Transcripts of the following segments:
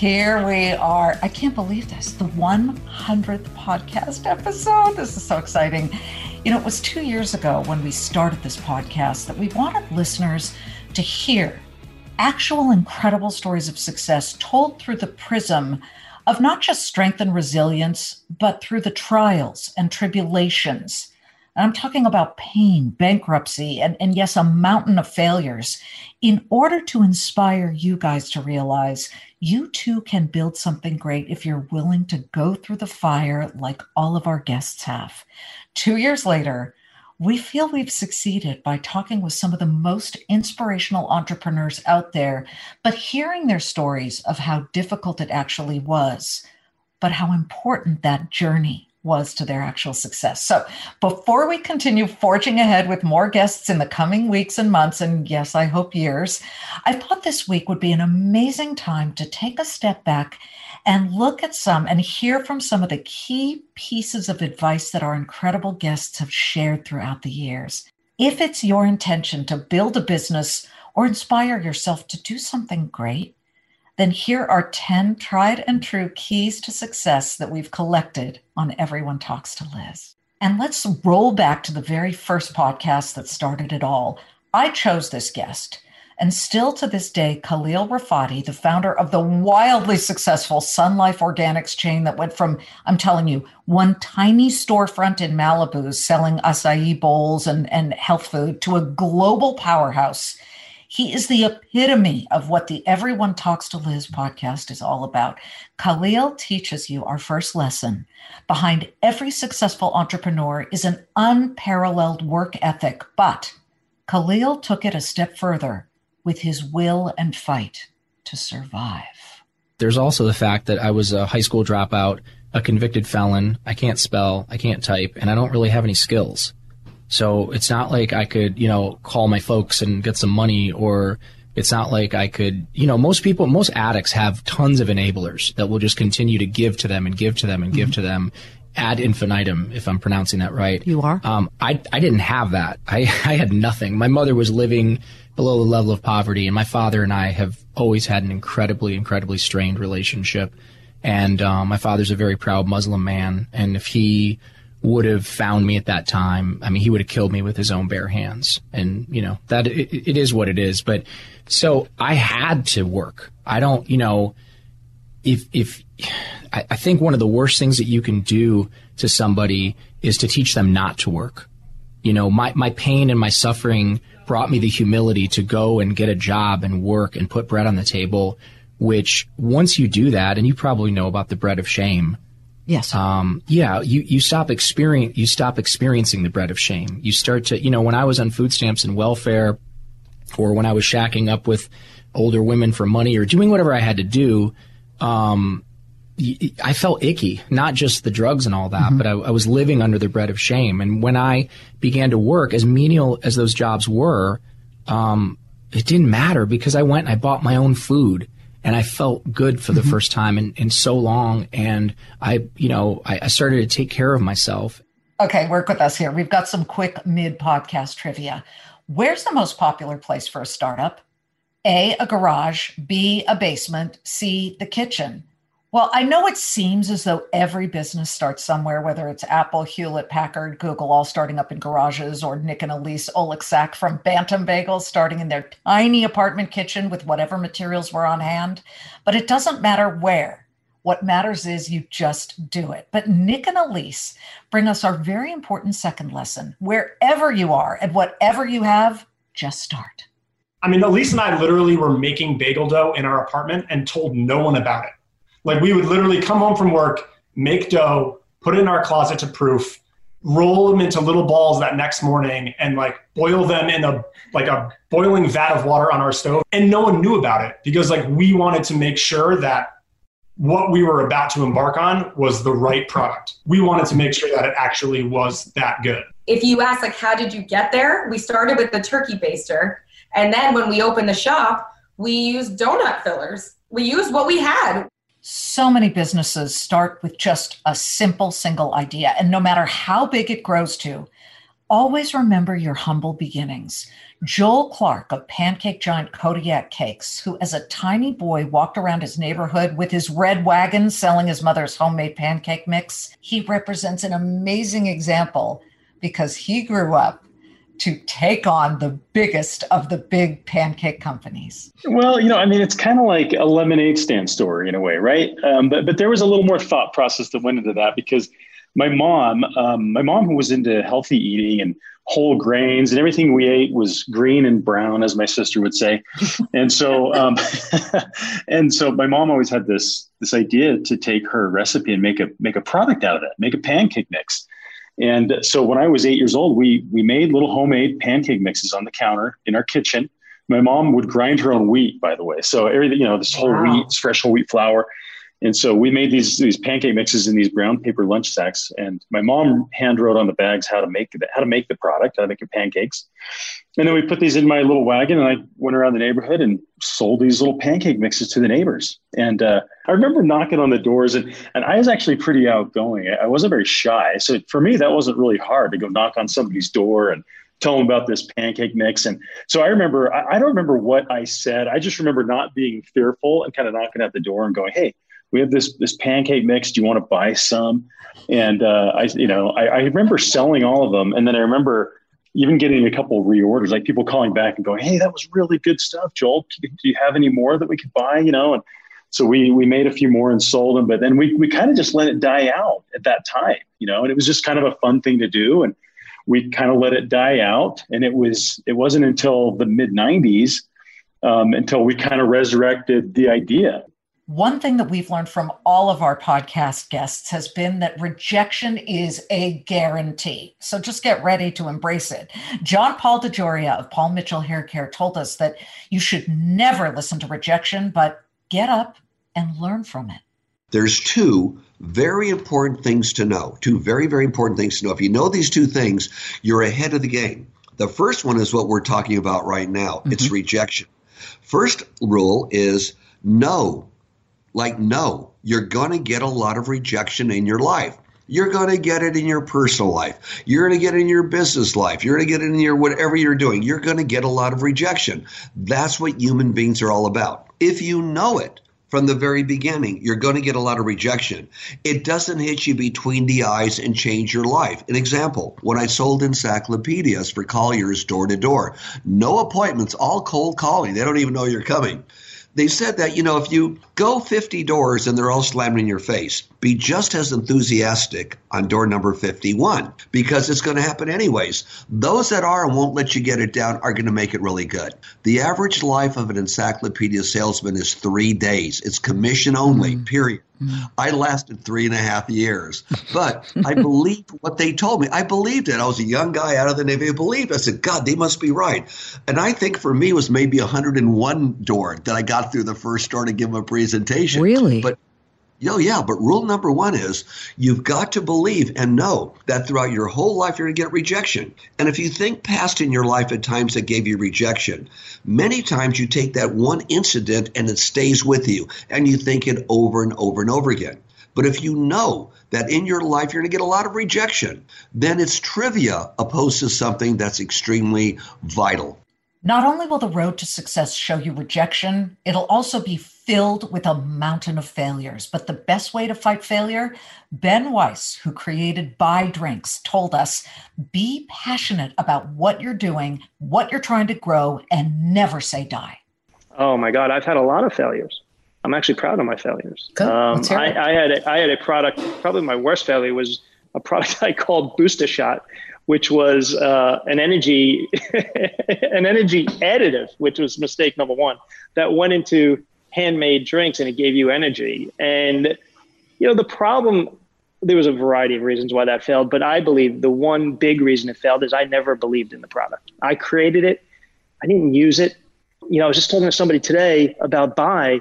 Here we are. I can't believe this. The 100th podcast episode. This is so exciting. You know, it was two years ago when we started this podcast that we wanted listeners to hear actual incredible stories of success told through the prism of not just strength and resilience, but through the trials and tribulations. And I'm talking about pain, bankruptcy, and, and yes, a mountain of failures in order to inspire you guys to realize you too can build something great if you're willing to go through the fire like all of our guests have. Two years later, we feel we've succeeded by talking with some of the most inspirational entrepreneurs out there, but hearing their stories of how difficult it actually was, but how important that journey was to their actual success. So, before we continue forging ahead with more guests in the coming weeks and months, and yes, I hope years, I thought this week would be an amazing time to take a step back and look at some and hear from some of the key pieces of advice that our incredible guests have shared throughout the years. If it's your intention to build a business or inspire yourself to do something great, then here are 10 tried and true keys to success that we've collected on Everyone Talks to Liz. And let's roll back to the very first podcast that started it all. I chose this guest and still to this day, Khalil Rafati, the founder of the wildly successful Sun Life Organics chain that went from, I'm telling you, one tiny storefront in Malibu selling acai bowls and, and health food to a global powerhouse. He is the epitome of what the Everyone Talks to Liz podcast is all about. Khalil teaches you our first lesson. Behind every successful entrepreneur is an unparalleled work ethic, but Khalil took it a step further with his will and fight to survive. There's also the fact that I was a high school dropout, a convicted felon. I can't spell, I can't type, and I don't really have any skills. So it's not like I could, you know, call my folks and get some money or it's not like I could, you know, most people, most addicts have tons of enablers that will just continue to give to them and give to them and give mm-hmm. to them ad infinitum, if I'm pronouncing that right. You are? Um, I, I didn't have that. I, I had nothing. My mother was living below the level of poverty. And my father and I have always had an incredibly, incredibly strained relationship. And um, my father's a very proud Muslim man. And if he would have found me at that time, I mean, he would have killed me with his own bare hands. And, you know, that it, it is what it is. But so I had to work. I don't, you know, if, if, I, I think one of the worst things that you can do to somebody is to teach them not to work. You know, my, my pain and my suffering brought me the humility to go and get a job and work and put bread on the table, which once you do that, and you probably know about the bread of shame. Yes. Um, yeah, you, you stop experience, you stop experiencing the bread of shame. You start to, you know, when I was on food stamps and welfare or when I was shacking up with older women for money or doing whatever I had to do, um, I felt icky, not just the drugs and all that, mm-hmm. but I, I, was living under the bread of shame. And when I began to work, as menial as those jobs were, um, it didn't matter because I went and I bought my own food and I felt good for the mm-hmm. first time in, in so long. And I, you know, I, I started to take care of myself. Okay, work with us here. We've got some quick mid podcast trivia. Where's the most popular place for a startup? A, a garage, B, a basement, C, the kitchen. Well, I know it seems as though every business starts somewhere, whether it's Apple, Hewlett Packard, Google, all starting up in garages, or Nick and Elyse Oleksak from Bantam Bagels starting in their tiny apartment kitchen with whatever materials were on hand. But it doesn't matter where. What matters is you just do it. But Nick and Elyse bring us our very important second lesson. Wherever you are and whatever you have, just start. I mean, Elyse and I literally were making bagel dough in our apartment and told no one about it. Like we would literally come home from work, make dough, put it in our closet to proof, roll them into little balls that next morning and like boil them in a like a boiling vat of water on our stove and no one knew about it because like we wanted to make sure that what we were about to embark on was the right product. We wanted to make sure that it actually was that good. If you ask like how did you get there? We started with the turkey baster and then when we opened the shop, we used donut fillers. We used what we had. So many businesses start with just a simple single idea. And no matter how big it grows to, always remember your humble beginnings. Joel Clark of Pancake Giant Kodiak Cakes, who as a tiny boy walked around his neighborhood with his red wagon selling his mother's homemade pancake mix, he represents an amazing example because he grew up to take on the biggest of the big pancake companies? Well, you know, I mean, it's kind of like a lemonade stand story in a way, right? Um, but but there was a little more thought process that went into that because my mom, um, my mom who was into healthy eating and whole grains and everything we ate was green and brown, as my sister would say. And so, um, and so my mom always had this this idea to take her recipe and make a make a product out of it, make a pancake mix. And so when I was eight years old, we we made little homemade pancake mixes on the counter in our kitchen. My mom would grind her own wheat, by the way. So everything, you know, this whole wow. wheat, fresh whole wheat flour. And so we made these these pancake mixes in these brown paper lunch sacks. And my mom hand wrote on the bags how to make the, how to make the product, how to make your pancakes. And then we put these in my little wagon, and I went around the neighborhood and sold these little pancake mixes to the neighbors. And uh, I remember knocking on the doors, and and I was actually pretty outgoing. I wasn't very shy, so for me that wasn't really hard to go knock on somebody's door and tell them about this pancake mix. And so I remember, I, I don't remember what I said. I just remember not being fearful and kind of knocking at the door and going, "Hey." We have this this pancake mix. Do you want to buy some? And uh, I, you know, I, I, remember selling all of them, and then I remember even getting a couple reorders, like people calling back and going, "Hey, that was really good stuff, Joel. Do you have any more that we could buy?" You know, and so we we made a few more and sold them, but then we we kind of just let it die out at that time, you know, and it was just kind of a fun thing to do, and we kind of let it die out, and it was it wasn't until the mid '90s um, until we kind of resurrected the idea one thing that we've learned from all of our podcast guests has been that rejection is a guarantee. So just get ready to embrace it. John Paul DeJoria of Paul Mitchell Hair Care told us that you should never listen to rejection, but get up and learn from it. There's two very important things to know. Two very, very important things to know. If you know these two things, you're ahead of the game. The first one is what we're talking about right now mm-hmm. it's rejection. First rule is no like, no, you're going to get a lot of rejection in your life. You're going to get it in your personal life. You're going to get it in your business life. You're going to get it in your whatever you're doing. You're going to get a lot of rejection. That's what human beings are all about. If you know it from the very beginning, you're going to get a lot of rejection. It doesn't hit you between the eyes and change your life. An example, when I sold encyclopedias for Collier's door to door, no appointments, all cold calling. They don't even know you're coming they said that, you know, if you go 50 doors and they're all slamming in your face, be just as enthusiastic on door number 51 because it's going to happen anyways. Those that are and won't let you get it down are going to make it really good. The average life of an encyclopedia salesman is three days. It's commission only, mm-hmm. period. I lasted three and a half years, but I believed what they told me. I believed it. I was a young guy out of the Navy. I believed. I said, God, they must be right. And I think for me, it was maybe 101 door that I got through the first door to give them a presentation. Really? But Oh, yeah. But rule number one is you've got to believe and know that throughout your whole life you're going to get rejection. And if you think past in your life at times that gave you rejection, many times you take that one incident and it stays with you and you think it over and over and over again. But if you know that in your life you're going to get a lot of rejection, then it's trivia opposed to something that's extremely vital. Not only will the road to success show you rejection, it'll also be filled with a mountain of failures. But the best way to fight failure, Ben Weiss, who created Bai Drinks, told us be passionate about what you're doing, what you're trying to grow, and never say die. Oh my God, I've had a lot of failures. I'm actually proud of my failures. Good. Um, I, I, had a, I had a product, probably my worst failure was a product I called Booster Shot which was uh, an energy an energy additive, which was mistake number one, that went into handmade drinks and it gave you energy. And you know the problem there was a variety of reasons why that failed, but I believe the one big reason it failed is I never believed in the product. I created it, I didn't use it. You know, I was just talking to somebody today about Bai,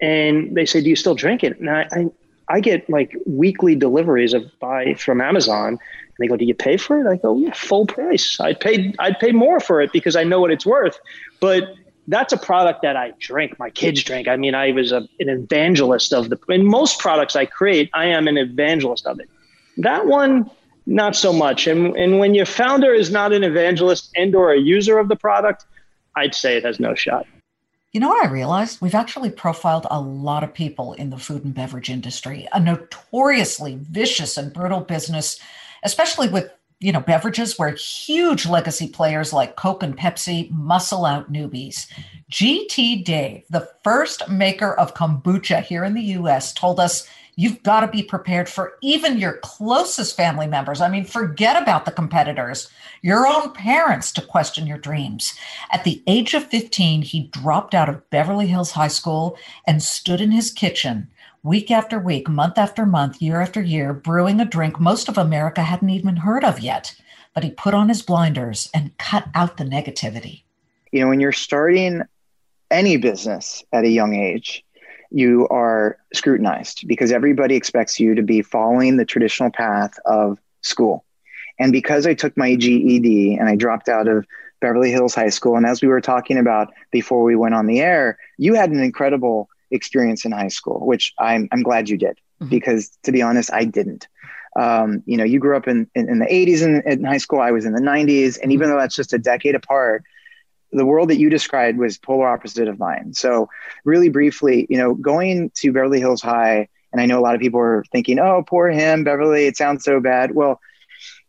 and they say, "Do you still drink it?" And I, I, I get like weekly deliveries of Bai from Amazon, they go, "Do you pay for it?" I go, "Yeah, full price. I'd pay, I'd pay more for it because I know what it's worth." But that's a product that I drink. My kids drink. I mean, I was a, an evangelist of the. In most products I create, I am an evangelist of it. That one, not so much. And and when your founder is not an evangelist and or a user of the product, I'd say it has no shot. You know what I realized? We've actually profiled a lot of people in the food and beverage industry, a notoriously vicious and brutal business, especially with you know, beverages where huge legacy players like Coke and Pepsi muscle out newbies. GT Dave, the first maker of kombucha here in the US, told us you've got to be prepared for even your closest family members. I mean, forget about the competitors, your own parents to question your dreams. At the age of 15, he dropped out of Beverly Hills High School and stood in his kitchen week after week, month after month, year after year, brewing a drink most of America hadn't even heard of yet. But he put on his blinders and cut out the negativity. You know, when you're starting any business at a young age, you are scrutinized because everybody expects you to be following the traditional path of school. And because I took my GED and I dropped out of Beverly Hills High School, and as we were talking about before we went on the air, you had an incredible experience in high school, which I'm, I'm glad you did, mm-hmm. because to be honest, I didn't. Um, you know, you grew up in, in, in the 80s in, in, high school, I was in the 90s. And even though that's just a decade apart, the world that you described was polar opposite of mine. So, really briefly, you know, going to Beverly Hills High, and I know a lot of people are thinking, oh, poor him, Beverly, it sounds so bad. Well,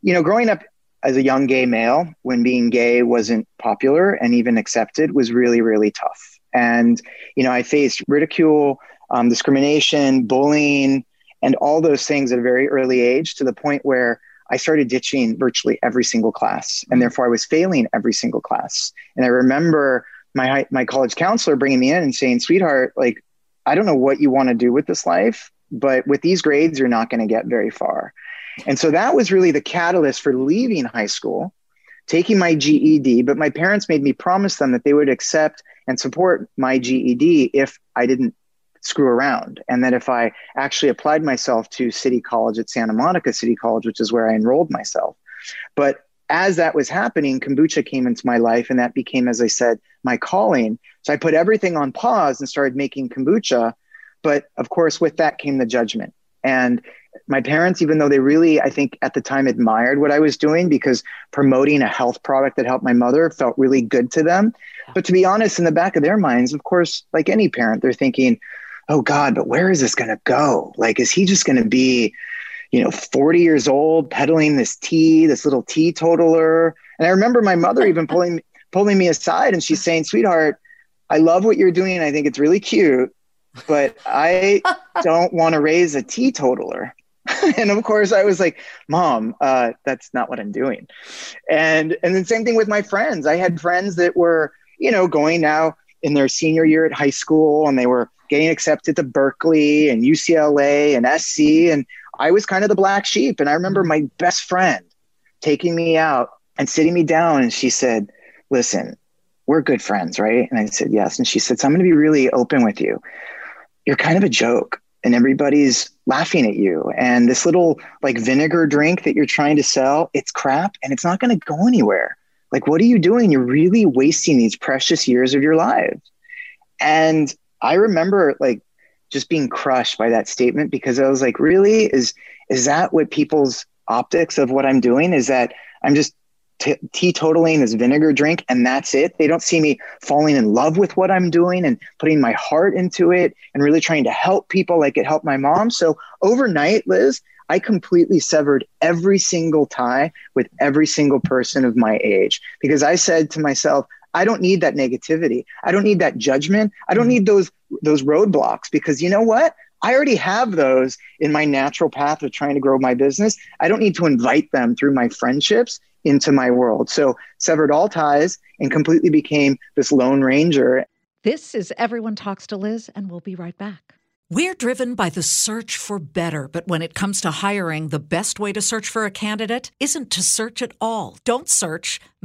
you know, growing up as a young gay male when being gay wasn't popular and even accepted was really, really tough. And, you know, I faced ridicule, um, discrimination, bullying, and all those things at a very early age to the point where I started ditching virtually every single class. And mm. therefore, I was failing every single class. And I remember my, my college counselor bringing me in and saying, sweetheart, like, I don't know what you want to do with this life, but with these grades, you're not going to get very far. And so that was really the catalyst for leaving high school, taking my GED. But my parents made me promise them that they would accept and support my GED if I didn't screw around. And that if I actually applied myself to City College at Santa Monica City College, which is where I enrolled myself. But as that was happening, kombucha came into my life, and that became, as I said, my calling. So I put everything on pause and started making kombucha. But of course, with that came the judgment. And my parents, even though they really, I think at the time admired what I was doing because promoting a health product that helped my mother felt really good to them. But to be honest, in the back of their minds, of course, like any parent, they're thinking, oh God, but where is this going to go? Like, is he just going to be, you know, 40 years old peddling this tea, this little teetotaler? And I remember my mother even pulling, pulling me aside and she's saying, sweetheart, I love what you're doing. I think it's really cute, but I don't want to raise a teetotaler. and of course i was like mom uh, that's not what i'm doing and and then same thing with my friends i had friends that were you know going now in their senior year at high school and they were getting accepted to berkeley and ucla and sc and i was kind of the black sheep and i remember mm-hmm. my best friend taking me out and sitting me down and she said listen we're good friends right and i said yes and she said so i'm going to be really open with you you're kind of a joke and everybody's laughing at you. And this little like vinegar drink that you're trying to sell, it's crap and it's not going to go anywhere. Like, what are you doing? You're really wasting these precious years of your life. And I remember like just being crushed by that statement because I was like, really? Is is that what people's optics of what I'm doing? Is that I'm just t- teetotaling this vinegar drink and that's it. They don't see me falling in love with what I'm doing and putting my heart into it and really trying to help people like it helped my mom. So overnight, Liz, I completely severed every single tie with every single person of my age because I said to myself, I don't need that negativity. I don't need that judgment. I don't mm-hmm. need those those roadblocks because you know what? I already have those in my natural path of trying to grow my business. I don't need to invite them through my friendships into my world. So severed all ties and completely became this lone ranger. This is Everyone Talks to Liz, and we'll be right back. We're driven by the search for better, but when it comes to hiring, the best way to search for a candidate isn't to search at all. Don't search,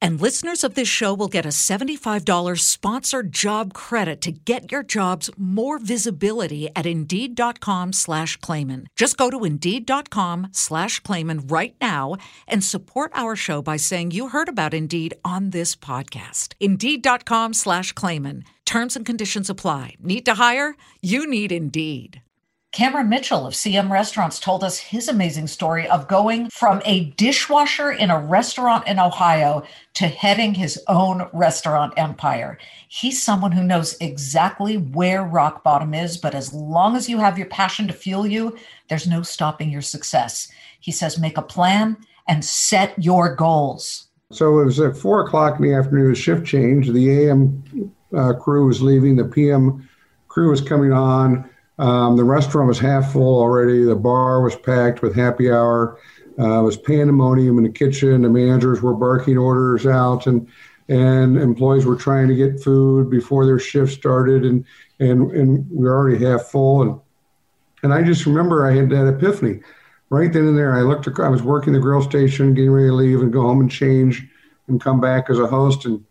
And listeners of this show will get a $75 sponsored job credit to get your jobs more visibility at Indeed.com slash Claman. Just go to Indeed.com slash Claman right now and support our show by saying you heard about Indeed on this podcast. Indeed.com slash Claman. Terms and conditions apply. Need to hire? You need Indeed. Cameron Mitchell of CM Restaurants told us his amazing story of going from a dishwasher in a restaurant in Ohio to heading his own restaurant empire. He's someone who knows exactly where rock bottom is, but as long as you have your passion to fuel you, there's no stopping your success. He says, make a plan and set your goals. So it was at four o'clock in the afternoon, shift change. The AM uh, crew was leaving, the PM crew was coming on um, the restaurant was half full already. The bar was packed with happy hour. Uh, it was pandemonium in the kitchen. The managers were barking orders out, and and employees were trying to get food before their shift started, and and and we were already half full. And and I just remember I had that epiphany right then and there. I looked. I was working the grill station, getting ready to leave and go home and change, and come back as a host. And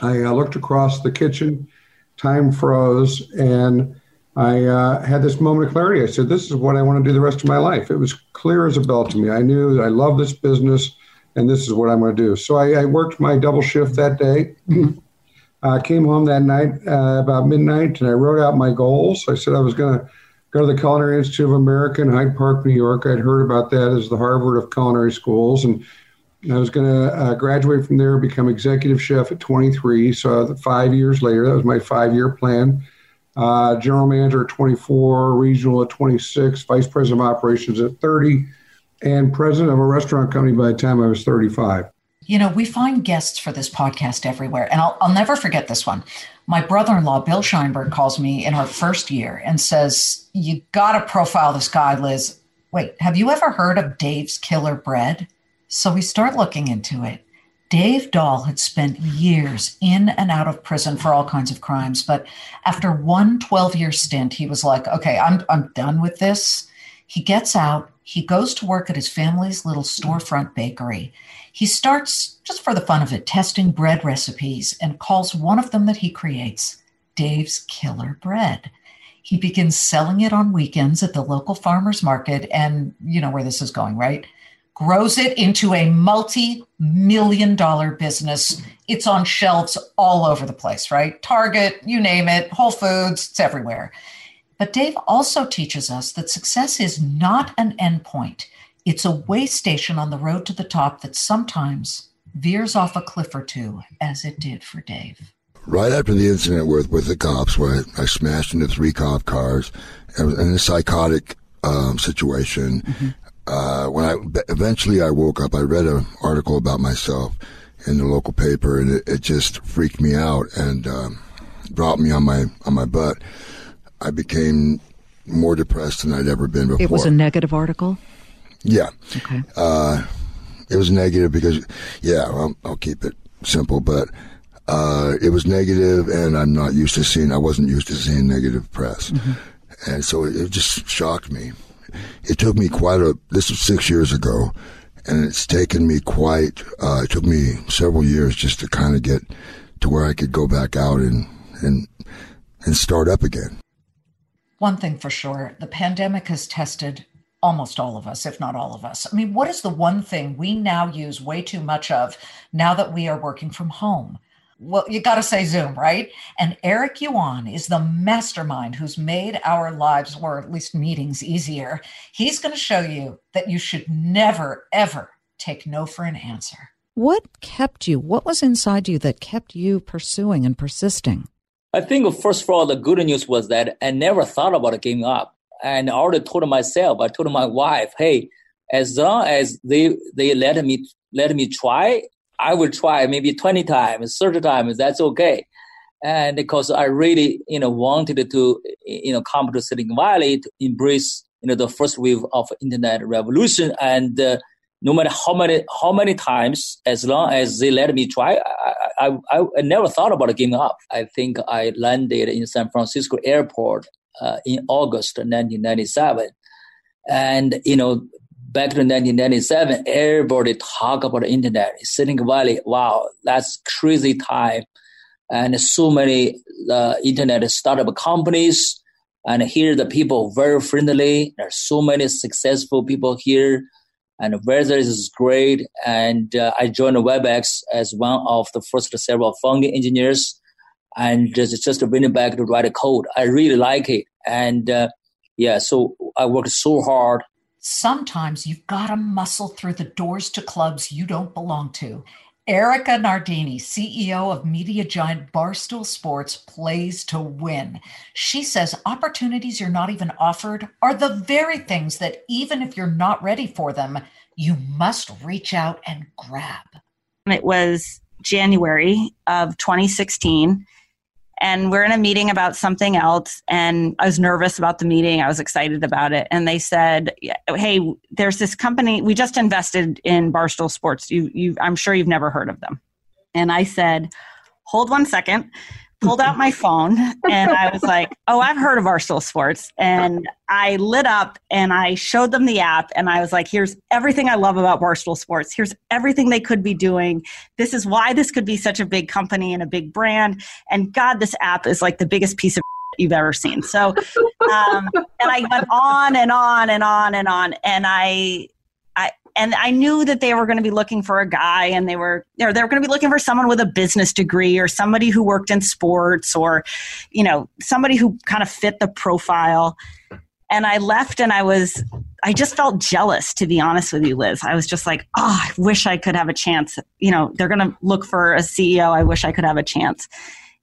I uh, looked across the kitchen. Time froze, and I uh, had this moment of clarity. I said, "This is what I want to do the rest of my life." It was clear as a bell to me. I knew I love this business, and this is what I'm going to do. So I, I worked my double shift that day. I uh, came home that night uh, about midnight, and I wrote out my goals. I said I was going to go to the Culinary Institute of America in Hyde Park, New York. I'd heard about that as the Harvard of culinary schools, and I was going to uh, graduate from there, become executive chef at 23. So five years later, that was my five-year plan uh, general manager at 24, regional at 26, vice president of operations at 30, and president of a restaurant company by the time I was 35. You know, we find guests for this podcast everywhere, and I'll, I'll never forget this one. My brother in law, Bill Scheinberg, calls me in our first year and says, You got to profile this guy, Liz. Wait, have you ever heard of Dave's Killer Bread? So we start looking into it. Dave Dahl had spent years in and out of prison for all kinds of crimes. But after one 12 year stint, he was like, okay, I'm, I'm done with this. He gets out, he goes to work at his family's little storefront bakery. He starts, just for the fun of it, testing bread recipes and calls one of them that he creates Dave's Killer Bread. He begins selling it on weekends at the local farmer's market. And you know where this is going, right? Grows it into a multi million dollar business. It's on shelves all over the place, right? Target, you name it, Whole Foods, it's everywhere. But Dave also teaches us that success is not an endpoint, it's a way station on the road to the top that sometimes veers off a cliff or two, as it did for Dave. Right after the incident with, with the cops, where I, I smashed into three cop cars, in a psychotic um, situation, mm-hmm uh, when I eventually I woke up, I read an article about myself in the local paper, and it, it just freaked me out and um, dropped me on my on my butt. I became more depressed than I'd ever been before. It was a negative article. Yeah. Okay. Uh, it was negative because, yeah, I'll, I'll keep it simple, but uh, it was negative, and I'm not used to seeing. I wasn't used to seeing negative press, mm-hmm. and so it, it just shocked me it took me quite a, this was six years ago, and it's taken me quite, uh, it took me several years just to kind of get to where I could go back out and, and, and start up again. One thing for sure, the pandemic has tested almost all of us, if not all of us. I mean, what is the one thing we now use way too much of now that we are working from home? Well, you got to say Zoom, right? And Eric Yuan is the mastermind who's made our lives, or at least meetings, easier. He's going to show you that you should never, ever take no for an answer. What kept you? What was inside you that kept you pursuing and persisting? I think, first of all, the good news was that I never thought about giving up. And I already told myself, I told my wife, hey, as long as they they let me let me try, I will try maybe 20 times, 30 times, that's okay. And because I really, you know, wanted to, you know, come to Silicon Valley to embrace, you know, the first wave of internet revolution. And uh, no matter how many how many times, as long as they let me try, I, I, I never thought about giving up. I think I landed in San Francisco airport uh, in August 1997. And, you know, back to 1997, everybody talk about the internet. Silicon Valley, wow, that's crazy time. And so many uh, internet startup companies. And here the people very friendly. There's so many successful people here. And weather is great. And uh, I joined WebEx as one of the first several founding engineers. And just, just bring it back to write a code. I really like it. And uh, yeah, so I worked so hard Sometimes you've got to muscle through the doors to clubs you don't belong to. Erica Nardini, CEO of media giant Barstool Sports, plays to win. She says opportunities you're not even offered are the very things that, even if you're not ready for them, you must reach out and grab. It was January of 2016 and we're in a meeting about something else and i was nervous about the meeting. I was excited about it. And they said hey there's this company we just invested in barstool sports. You, you i'm sure you've never heard of them. And i said hold one second pulled out my phone and I was like, oh, I've heard of Barstool Sports. And I lit up and I showed them the app and I was like, here's everything I love about Barstool Sports. Here's everything they could be doing. This is why this could be such a big company and a big brand. And God, this app is like the biggest piece of you've ever seen. So, um, and I went on and on and on and on. And I, and I knew that they were going to be looking for a guy and they were you know, they were going to be looking for someone with a business degree or somebody who worked in sports or you know somebody who kind of fit the profile. And I left and I was I just felt jealous to be honest with you Liz. I was just like oh I wish I could have a chance. You know they're going to look for a CEO I wish I could have a chance.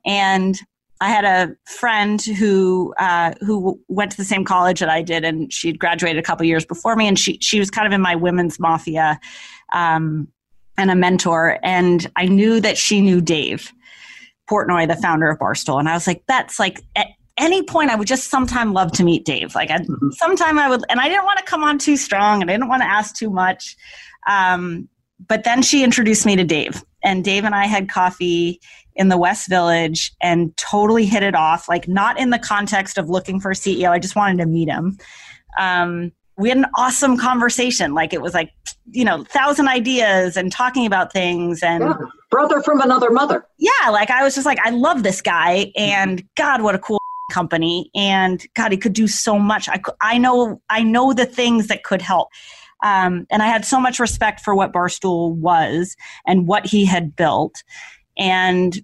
And I had a friend who uh, who went to the same college that I did, and she'd graduated a couple years before me, and she she was kind of in my women's mafia, um, and a mentor. And I knew that she knew Dave Portnoy, the founder of Barstool, and I was like, that's like. At any point, I would just sometime love to meet Dave. Like, I'd, mm-hmm. sometime I would, and I didn't want to come on too strong, and I didn't want to ask too much. Um, but then she introduced me to Dave, and Dave and I had coffee in the West Village and totally hit it off. Like, not in the context of looking for a CEO, I just wanted to meet him. Um, we had an awesome conversation. Like, it was like, you know, thousand ideas and talking about things and yeah. brother from another mother. Yeah. Like, I was just like, I love this guy. And God, what a cool company. And God, he could do so much. I, I know, I know the things that could help. Um, and I had so much respect for what Barstool was and what he had built. And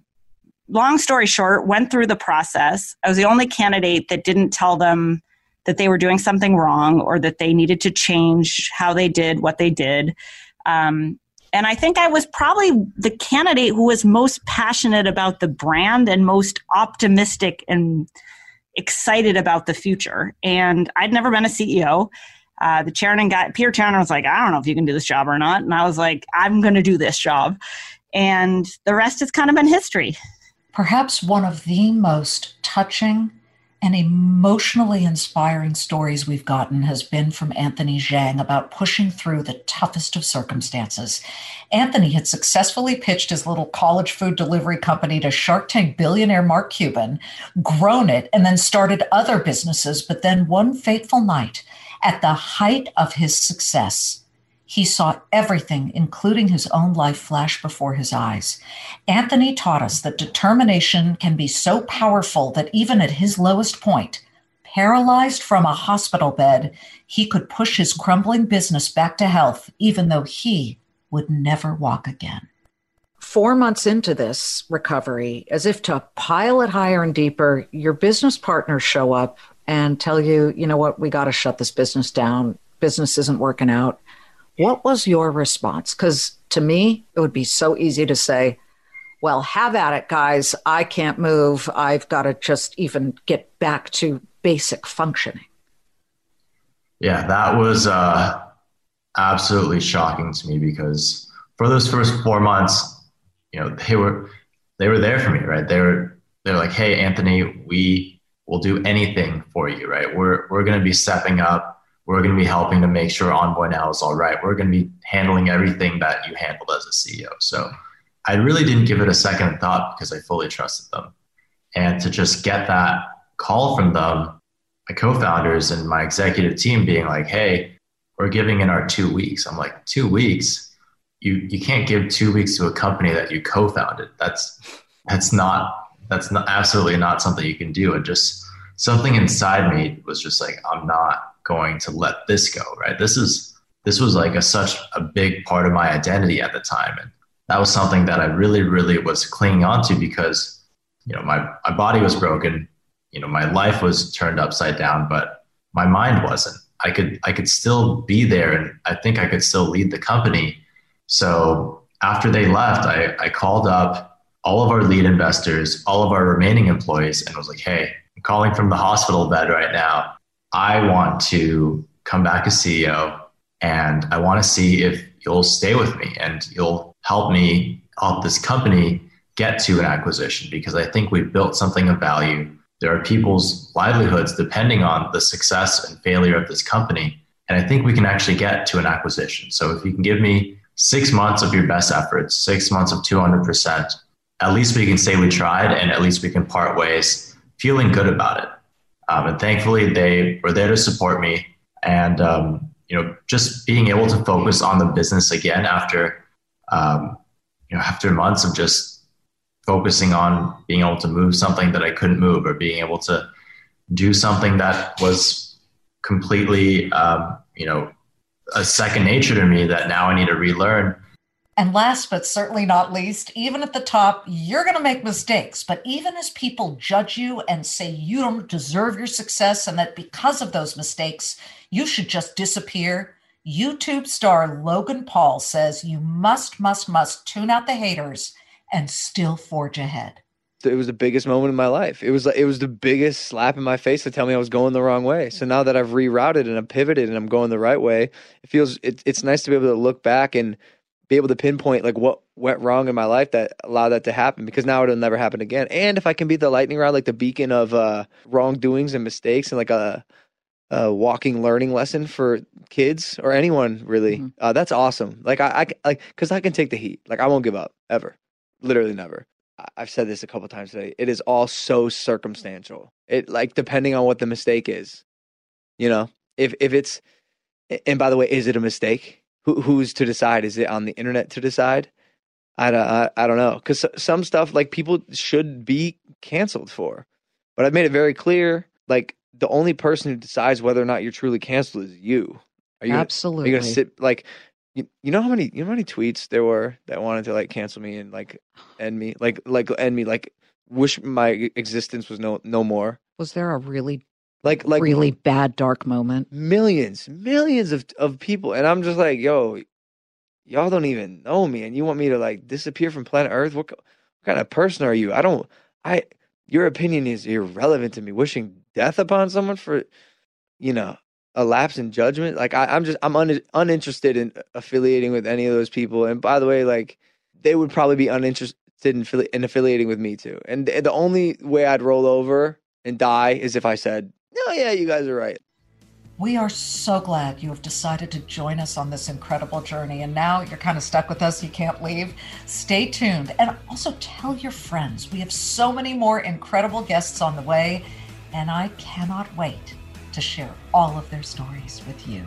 long story short, went through the process. I was the only candidate that didn't tell them that they were doing something wrong or that they needed to change how they did what they did. Um, and I think I was probably the candidate who was most passionate about the brand and most optimistic and excited about the future. And I'd never been a CEO. Uh, the chairman guy, Peter Chernin, was like, I don't know if you can do this job or not. And I was like, I'm going to do this job and the rest has kind of been history. Perhaps one of the most touching and emotionally inspiring stories we've gotten has been from Anthony Zhang about pushing through the toughest of circumstances. Anthony had successfully pitched his little college food delivery company to Shark Tank billionaire Mark Cuban, grown it, and then started other businesses. But then one fateful night, at the height of his success, he saw everything, including his own life, flash before his eyes. Anthony taught us that determination can be so powerful that even at his lowest point, paralyzed from a hospital bed, he could push his crumbling business back to health, even though he would never walk again. Four months into this recovery, as if to pile it higher and deeper, your business partners show up and tell you, you know what, we got to shut this business down. Business isn't working out what was your response? Because to me, it would be so easy to say, well, have at it, guys. I can't move. I've got to just even get back to basic functioning. Yeah, that was uh, absolutely shocking to me because for those first four months, you know, they were they were there for me, right? They were they're like, hey, Anthony, we will do anything for you, right? We're we're going to be stepping up. We're going to be helping to make sure Envoy now is all right. We're going to be handling everything that you handled as a CEO. So I really didn't give it a second thought because I fully trusted them. And to just get that call from them, my co-founders and my executive team being like, "Hey, we're giving in our two weeks." I'm like, two weeks? You you can't give two weeks to a company that you co-founded. That's that's not that's not absolutely not something you can do. And just something inside me was just like, I'm not going to let this go. Right? This is this was like a such a big part of my identity at the time, and that was something that I really really was clinging on to because you know my my body was broken you know my life was turned upside down but my mind wasn't i could i could still be there and i think i could still lead the company so after they left i, I called up all of our lead investors all of our remaining employees and was like hey i'm calling from the hospital bed right now i want to come back as ceo and i want to see if you'll stay with me and you'll help me help this company get to an acquisition because i think we've built something of value there are people's livelihoods depending on the success and failure of this company. And I think we can actually get to an acquisition. So if you can give me six months of your best efforts, six months of 200%, at least we can say we tried and at least we can part ways feeling good about it. Um, and thankfully, they were there to support me. And, um, you know, just being able to focus on the business again after, um, you know, after months of just focusing on being able to move something that I couldn't move or being able to do something that was completely, um, you know, a second nature to me that now I need to relearn. And last but certainly not least, even at the top, you're going to make mistakes. But even as people judge you and say you don't deserve your success and that because of those mistakes, you should just disappear, YouTube star Logan Paul says you must, must, must tune out the haters and still forge ahead. It was the biggest moment in my life. It was it was the biggest slap in my face to tell me I was going the wrong way. So now that I've rerouted and I've pivoted and I'm going the right way, it feels it, it's nice to be able to look back and be able to pinpoint like what went wrong in my life that allowed that to happen because now it'll never happen again. And if I can be the lightning rod, like the beacon of uh, wrongdoings and mistakes, and like a, a walking learning lesson for kids or anyone really, mm-hmm. uh, that's awesome. Like I, I like because I can take the heat. Like I won't give up ever literally never. I've said this a couple times today. It is all so circumstantial. It like depending on what the mistake is. You know, if if it's and by the way, is it a mistake? Who who's to decide? Is it on the internet to decide? I don't I, I don't know because some stuff like people should be canceled for, but I've made it very clear. Like the only person who decides whether or not you're truly canceled is you. Are you absolutely? Gonna, are you gonna sit like you, you know how many you know how many tweets there were that wanted to like cancel me and like end me like like end me like wish my existence was no no more. Was there a really like like really bad dark moment? Millions, millions of of people, and I'm just like, yo, y'all don't even know me, and you want me to like disappear from planet Earth? What, what kind of person are you? I don't. I your opinion is irrelevant to me. Wishing death upon someone for, you know, a lapse in judgment. Like I, am just I'm un, uninterested in affiliating with any of those people. And by the way, like they would probably be uninterested in, in affiliating with me too. And the only way I'd roll over and die is if I said, "Oh yeah, you guys are right." We are so glad you have decided to join us on this incredible journey. And now you're kind of stuck with us. You can't leave. Stay tuned. And also tell your friends. We have so many more incredible guests on the way. And I cannot wait to share all of their stories with you.